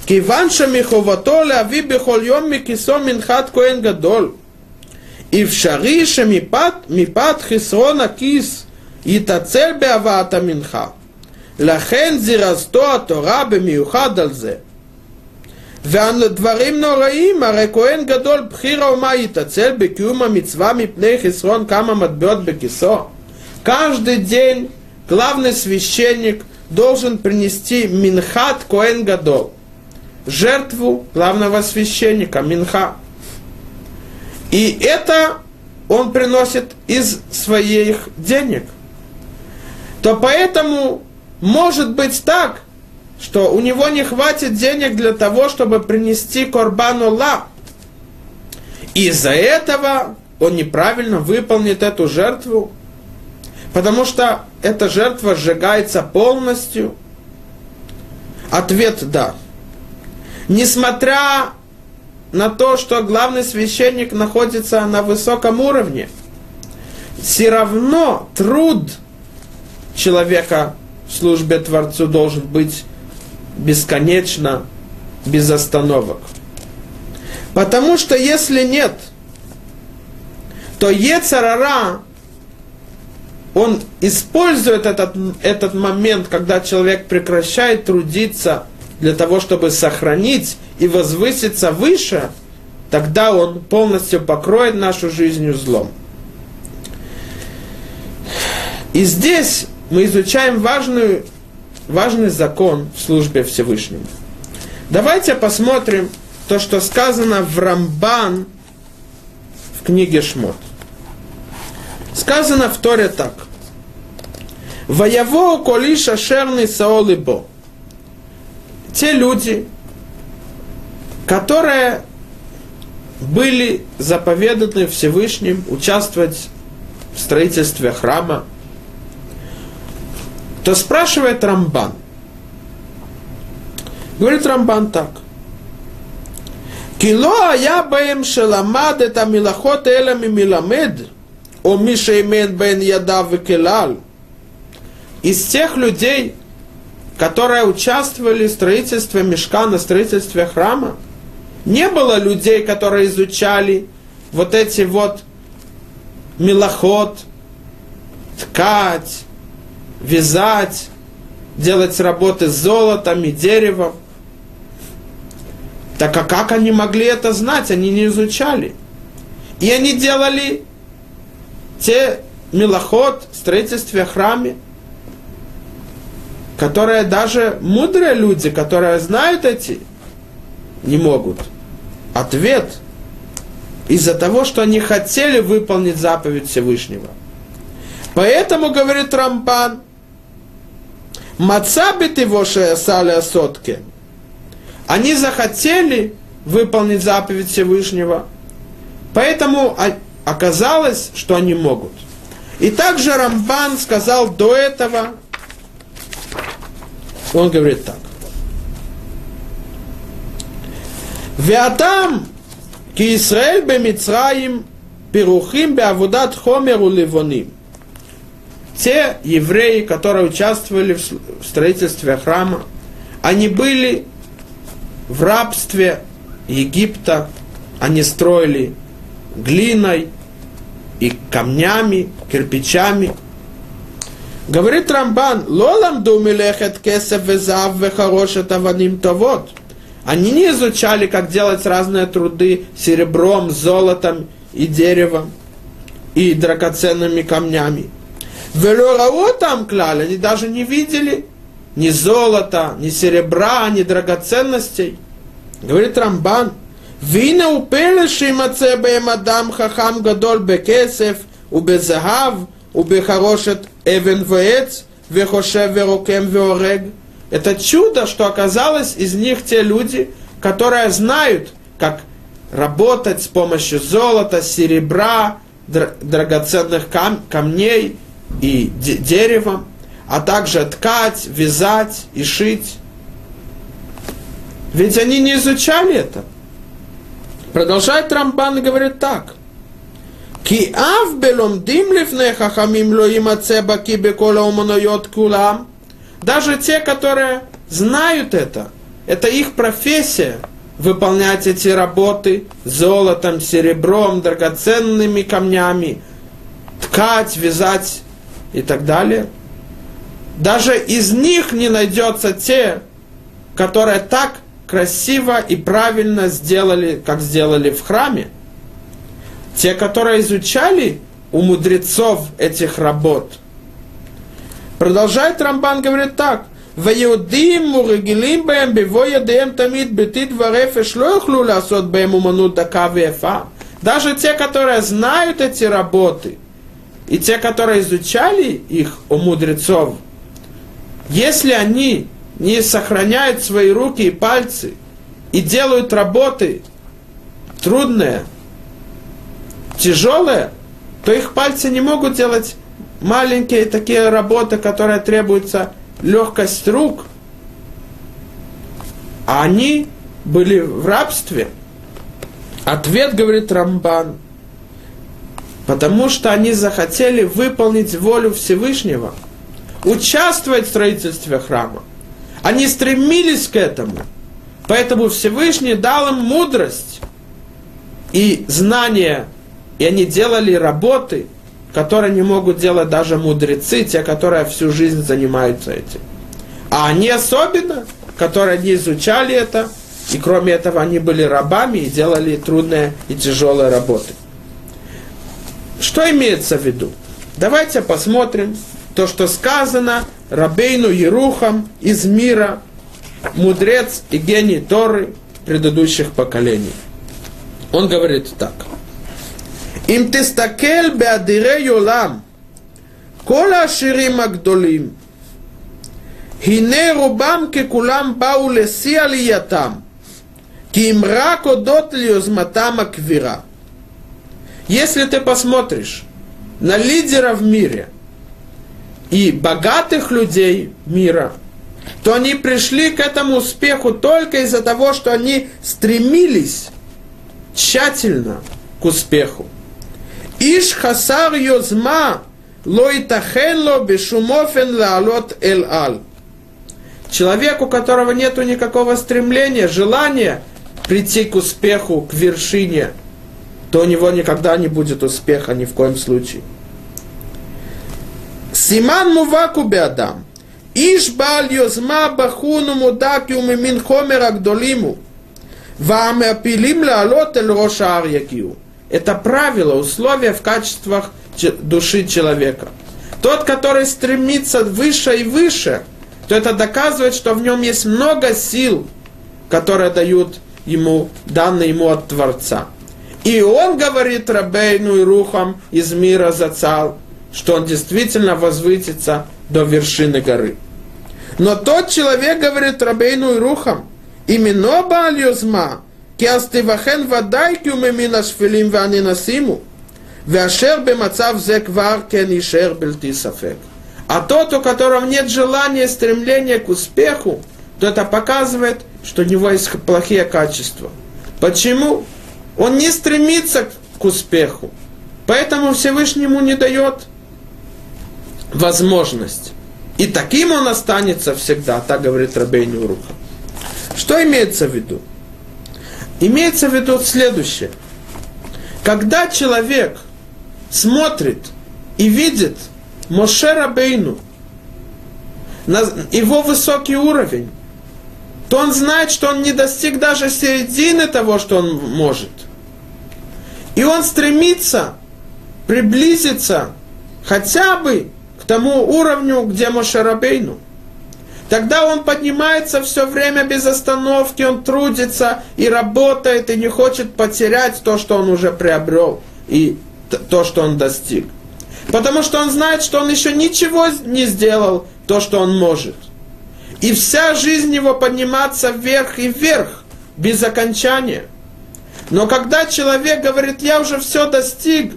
כיוון שמחובתו להביא בכל יום מכיסו מנחת כהן גדול אפשרי שמפאת חסרון הכיס יתעצל בהבאת המנחה. לכן זירזתו התורה במיוחד על זה. ועל דברים נוראים, הרי כהן גדול בחיר האומה יתעצל בקיום המצווה מפני חסרון כמה מטבעות בכיסו. Каждый день главный священник должен принести минхат Коэн Гадол, жертву главного священника, минха. И это он приносит из своих денег. То поэтому может быть так, что у него не хватит денег для того, чтобы принести корбану ла. Из-за этого он неправильно выполнит эту жертву, потому что эта жертва сжигается полностью. Ответ – да. Несмотря на то, что главный священник находится на высоком уровне, все равно труд человека в службе Творцу должен быть бесконечно, без остановок. Потому что если нет, то Ецарара, он использует этот, этот момент, когда человек прекращает трудиться для того, чтобы сохранить и возвыситься выше, тогда он полностью покроет нашу жизнь злом. И здесь мы изучаем важную, важный закон в службе Всевышнему. Давайте посмотрим то, что сказано в Рамбан в книге Шмот. Сказано в Торе так. Вояво колиша шерный саолибо. Те люди, которые были заповеданы Всевышним участвовать в строительстве храма, то спрашивает Рамбан. Говорит Рамбан так. Кило я бэм шеламад это милахот элами миламед, о миша имен бен ядав келал. Из тех людей, которые участвовали в строительстве мешка, на строительстве храма, не было людей, которые изучали вот эти вот милоход, ткать, вязать, делать работы с золотом и деревом. Так а как они могли это знать? Они не изучали. И они делали те милоход, строительстве храме, которые даже мудрые люди, которые знают эти, не могут. Ответ из-за того, что они хотели выполнить заповедь Всевышнего. Поэтому, говорит Рамбан, Мацабит его шеясаля сотке. Они захотели выполнить заповедь Всевышнего, поэтому оказалось, что они могут. И также Рамбан сказал до этого, он говорит так. Веатам ки Исраэль бемицраим пирухим беавудат хомер у ливоним те евреи, которые участвовали в строительстве храма, они были в рабстве Египта, они строили глиной и камнями, кирпичами. Говорит Рамбан, лолам думилехет кесев везав вехарошет аваним тавод. Они не изучали, как делать разные труды серебром, золотом и деревом и драгоценными камнями. Велорау там клали, они даже не видели ни золота, ни серебра, ни драгоценностей. Говорит Рамбан, Вина упеле шимаце бэм адам хахам гадоль бекесев, убезахав, убехарошет эвен вэц, вехошев верукем веорег. Это чудо, что оказалось из них те люди, которые знают, как работать с помощью золота, серебра, драгоценных кам- камней, и деревом, а также ткать, вязать и шить. Ведь они не изучали это. Продолжает Рамбан и говорит так. Ки ав беломдим лифне хахамим лоима цеба кибе кулам. Даже те, которые знают это, это их профессия, выполнять эти работы золотом, серебром, драгоценными камнями, ткать, вязать и так далее. Даже из них не найдется те, которые так красиво и правильно сделали, как сделали в храме. Те, которые изучали у мудрецов этих работ. Продолжает Рамбан, говорит так. ויהודים מורגלים בהם בבוא ידיהם תמיד בטיט ורפש לא יוכלו לעשות בהם אומנות דקה ויפה. Даже те, которые знают эти работы – и те, которые изучали их у мудрецов, если они не сохраняют свои руки и пальцы и делают работы трудные, тяжелые, то их пальцы не могут делать маленькие такие работы, которые требуются легкость рук. А они были в рабстве. Ответ, говорит Рамбан, потому что они захотели выполнить волю Всевышнего, участвовать в строительстве храма. Они стремились к этому, поэтому Всевышний дал им мудрость и знания, и они делали работы, которые не могут делать даже мудрецы, те, которые всю жизнь занимаются этим. А они особенно, которые не изучали это, и кроме этого они были рабами и делали трудные и тяжелые работы. Что имеется в виду? Давайте посмотрим то, что сказано Рабейну Ерухам из мира, мудрец и гений Торы предыдущих поколений. Он говорит так. Им тестакел беадире йолам, כל העשירים הגדולים, הנה רובם ככולם באו לשיא עלייתם, כי אם רק הודות ליוזמתם הכבירה. Если ты посмотришь на лидеров в мире и богатых людей мира, то они пришли к этому успеху только из-за того, что они стремились тщательно к успеху. Иш хасар йозма лоитахен ло бешумофен лаалот эль ал. Человек, у которого нет никакого стремления, желания прийти к успеху, к вершине, то у него никогда не будет успеха ни в коем случае. Симан муваку беадам. Иш бал йозма бахуну мудак юмимин хомер агдолиму. Ваамапилим лаалот эль роша ар Это правило, условия в качествах души человека. Тот, который стремится выше и выше, то это доказывает, что в нем есть много сил, которые дают ему, данные ему от Творца. И он говорит Рабейну и Рухам из мира зацал, что он действительно возвысится до вершины горы. Но тот человек, говорит Рабейну и Рухам, именно Бальюзма, Киастивахен Вадайкю Меминаш Филим Ванинасиму, Вяшер Бемацав Зек Варкен и Шер Бельтисафек. А тот, у которого нет желания, и стремления к успеху, то это показывает, что у него есть плохие качества. Почему? Он не стремится к успеху. Поэтому Всевышнему не дает возможность. И таким он останется всегда, так говорит Рабейн Уруха. Что имеется в виду? Имеется в виду следующее. Когда человек смотрит и видит Моше Рабейну, его высокий уровень, то он знает, что он не достиг даже середины того, что он может. И он стремится приблизиться хотя бы к тому уровню, где Мошарабейну. Тогда он поднимается все время без остановки, он трудится и работает, и не хочет потерять то, что он уже приобрел, и то, что он достиг. Потому что он знает, что он еще ничего не сделал, то, что он может. И вся жизнь его подниматься вверх и вверх, без окончания. Но когда человек говорит, я уже все достиг,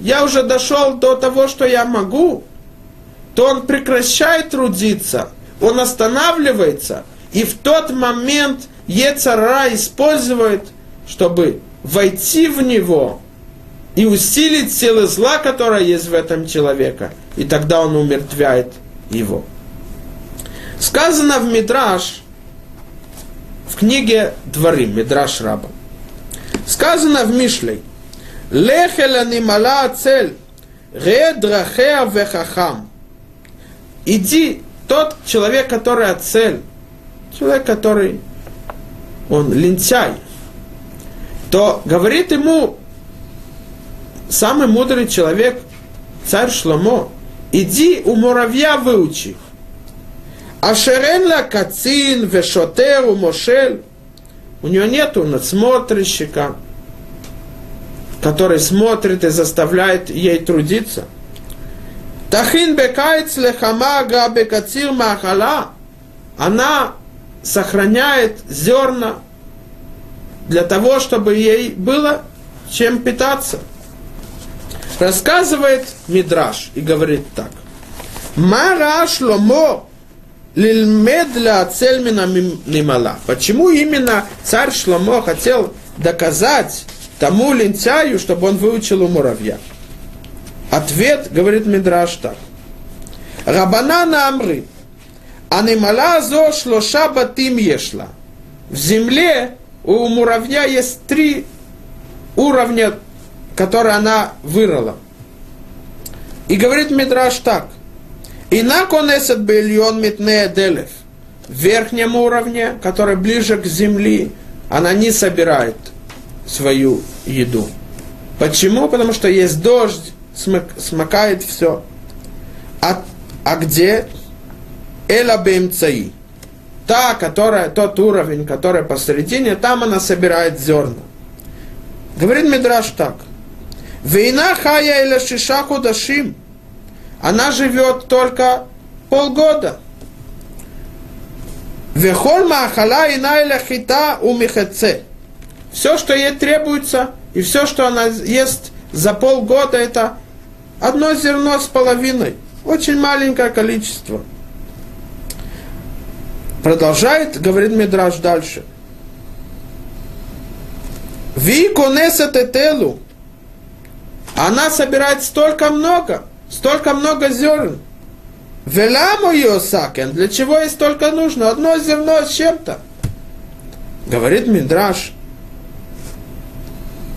я уже дошел до того, что я могу, то он прекращает трудиться, он останавливается, и в тот момент Ецара использует, чтобы войти в него и усилить силы зла, которая есть в этом человеке, и тогда он умертвяет его. Сказано в Мидраш, в книге Дворы, Мидраш Раба. Сказано в Мишлей, Лехеля нимала цель, редрахеа вехахам. Иди, тот человек, который цель, человек, который он лентяй, то говорит ему самый мудрый человек, царь Шломо, иди у муравья выучи. Ашерен ла кацин, вешотер, у мошель. У него нету надсмотрщика, который смотрит и заставляет ей трудиться. Тахин бекайц лехама габекацир махала. Она сохраняет зерна для того, чтобы ей было чем питаться. Рассказывает Мидраш и говорит так. Мара шломо Лильмед ля цельмина нимала. Почему именно царь Шломо хотел доказать тому лентяю, чтобы он выучил у муравья? Ответ, говорит Мидраш так. Рабана на Амры. Анимала зо шлоша батим ешла. В земле у муравья есть три уровня, которые она вырыла. И говорит Мидраш так. Ина конесет бельон митнея делев. В верхнем уровне, который ближе к земле, она не собирает свою еду. Почему? Потому что есть дождь, смык, смыкает все. А, а где? Эла бемцаи. Та, которая, тот уровень, который посередине, там она собирает зерна. Говорит Мидраш так. Вейна хая или шиша худашим. Она живет только полгода. Вехоль хита у михаце. Все, что ей требуется, и все, что она ест за полгода, это одно зерно с половиной. Очень маленькое количество. Продолжает, говорит Мидраш дальше. Ви конесет этелу. Она собирает столько много, столько много зерн. Веламу Йосакен, для чего ей столько нужно? Одно зерно с чем-то. Говорит Мидраш: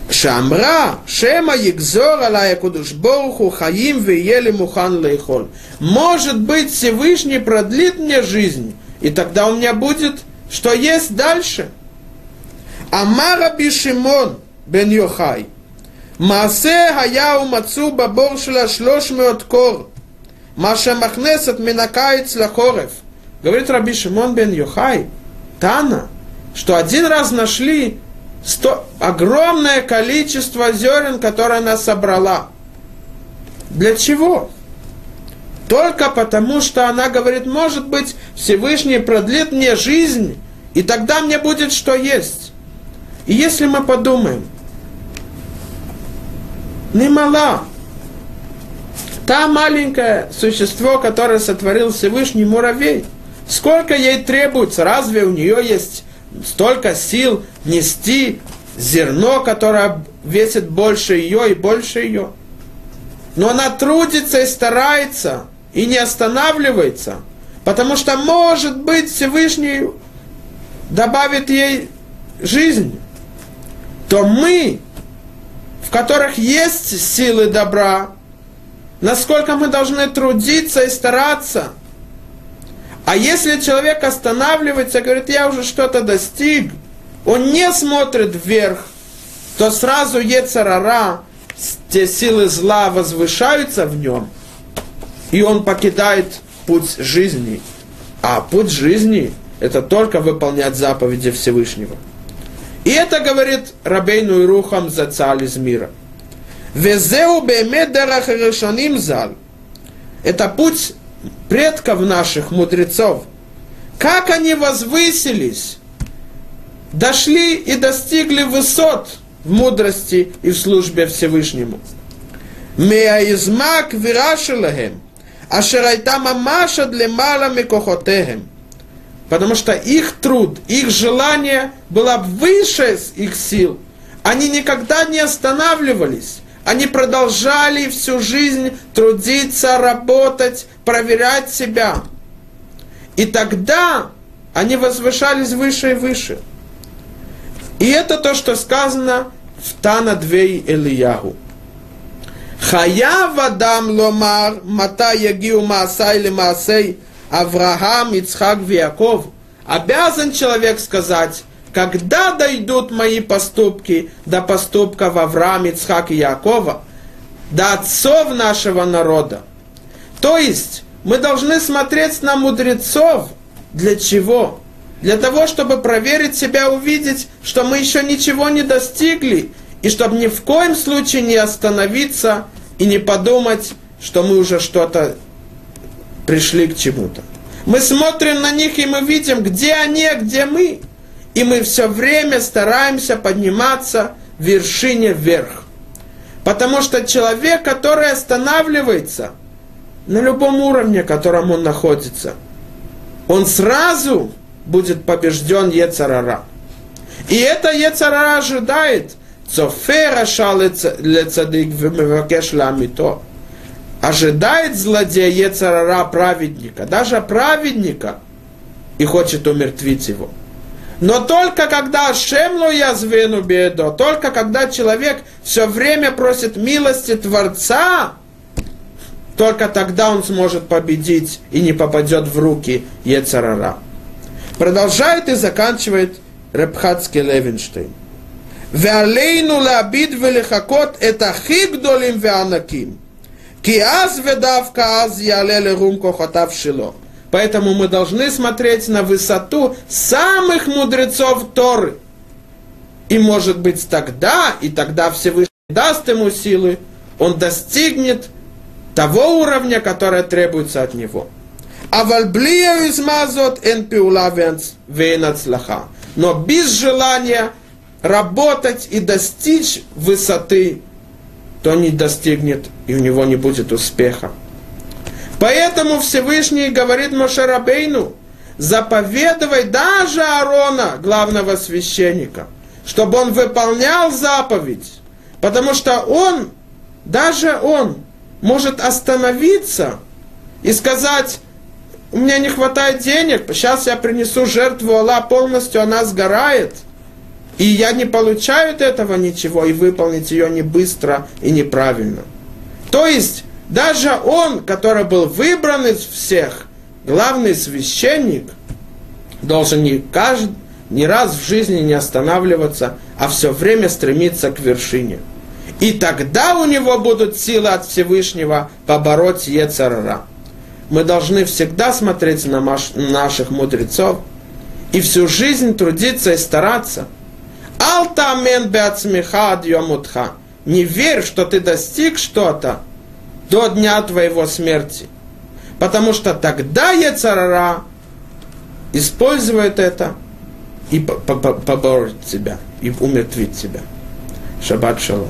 Шамра, Шема Егзор Алаякудуш борху Хаим Веели Мухан Лейхоль. Может быть, Всевышний продлит мне жизнь, и тогда у меня будет, что есть дальше. Амара Бишимон Бен Йохай – Маасе хаяу мацу бабор шла шлошмеот кор. Маша махнесет минакаец лахорев. Говорит Раби Шимон бен Йохай, Тана, что один раз нашли сто... огромное количество зерен, которое она собрала. Для чего? Только потому, что она говорит, может быть, Всевышний продлит мне жизнь, и тогда мне будет что есть. И если мы подумаем, немала, та маленькое существо, которое сотворил Всевышний муравей, сколько ей требуется, разве у нее есть столько сил нести зерно, которое весит больше ее и больше ее. Но она трудится и старается, и не останавливается, потому что, может быть, Всевышний добавит ей жизнь. То мы, в которых есть силы добра, насколько мы должны трудиться и стараться – а если человек останавливается, говорит, я уже что-то достиг, он не смотрит вверх, то сразу Ецарара, те силы зла возвышаются в нем, и он покидает путь жизни. А путь жизни – это только выполнять заповеди Всевышнего. И это, говорит Рабейну Ирухам, за Царь из мира. Везеу бемедарах решаним зал. Это путь предков наших, мудрецов. Как они возвысились, дошли и достигли высот в мудрости и в службе Всевышнему. Меаизмак вирашилахем, ашерайта мамаша для мала микохотехем. Потому что их труд, их желание было выше их сил. Они никогда не останавливались. Они продолжали всю жизнь трудиться, работать, проверять себя. И тогда они возвышались выше и выше. И это то, что сказано в Тана Двей Элиягу. Хая вадам ломар, мата ягиу маасай ли маасей, Авраам, Ицхак, Яков. Обязан человек сказать, когда дойдут мои поступки до поступков Авраама, Ицхака и Якова, до отцов нашего народа. То есть мы должны смотреть на мудрецов. Для чего? Для того, чтобы проверить себя, увидеть, что мы еще ничего не достигли, и чтобы ни в коем случае не остановиться и не подумать, что мы уже что-то пришли к чему-то. Мы смотрим на них, и мы видим, где они, а где мы. И мы все время стараемся подниматься в вершине вверх. Потому что человек, который останавливается на любом уровне, котором он находится, он сразу будет побежден Ецарара. И это Ецарара ожидает цофера лецадык вемевакеш ламито ожидает злодея Ецарара праведника, даже праведника, и хочет умертвить его. Но только когда шемлу я звену беду, только когда человек все время просит милости Творца, только тогда он сможет победить и не попадет в руки Ецарара. Продолжает и заканчивает Репхатский Левинштейн. Веалейну лабид велихакот это хигдолим веанаким. Киаз ведав аз ялели румко хотав шило. Поэтому мы должны смотреть на высоту самых мудрецов Торы. И может быть тогда, и тогда Всевышний даст ему силы, он достигнет того уровня, которое требуется от него. А вальблия измазот Но без желания работать и достичь высоты то не достигнет, и у него не будет успеха. Поэтому Всевышний говорит Мошерабейну, заповедовай даже Аарона, главного священника, чтобы он выполнял заповедь, потому что он, даже он, может остановиться и сказать, у меня не хватает денег, сейчас я принесу жертву Аллах полностью, она сгорает, и я не получаю от этого ничего, и выполнить ее не быстро и неправильно. То есть, даже он, который был выбран из всех, главный священник, должен не, каждый, не раз в жизни не останавливаться, а все время стремиться к вершине. И тогда у него будут силы от Всевышнего побороть Ецарара. Мы должны всегда смотреть на наших мудрецов и всю жизнь трудиться и стараться. Алтамен беацмиха адьомутха. Не верь, что ты достиг что-то, до дня твоего смерти. Потому что тогда Ецарара использует это и поборет тебя, и умертвит тебя. Шаббат шалом.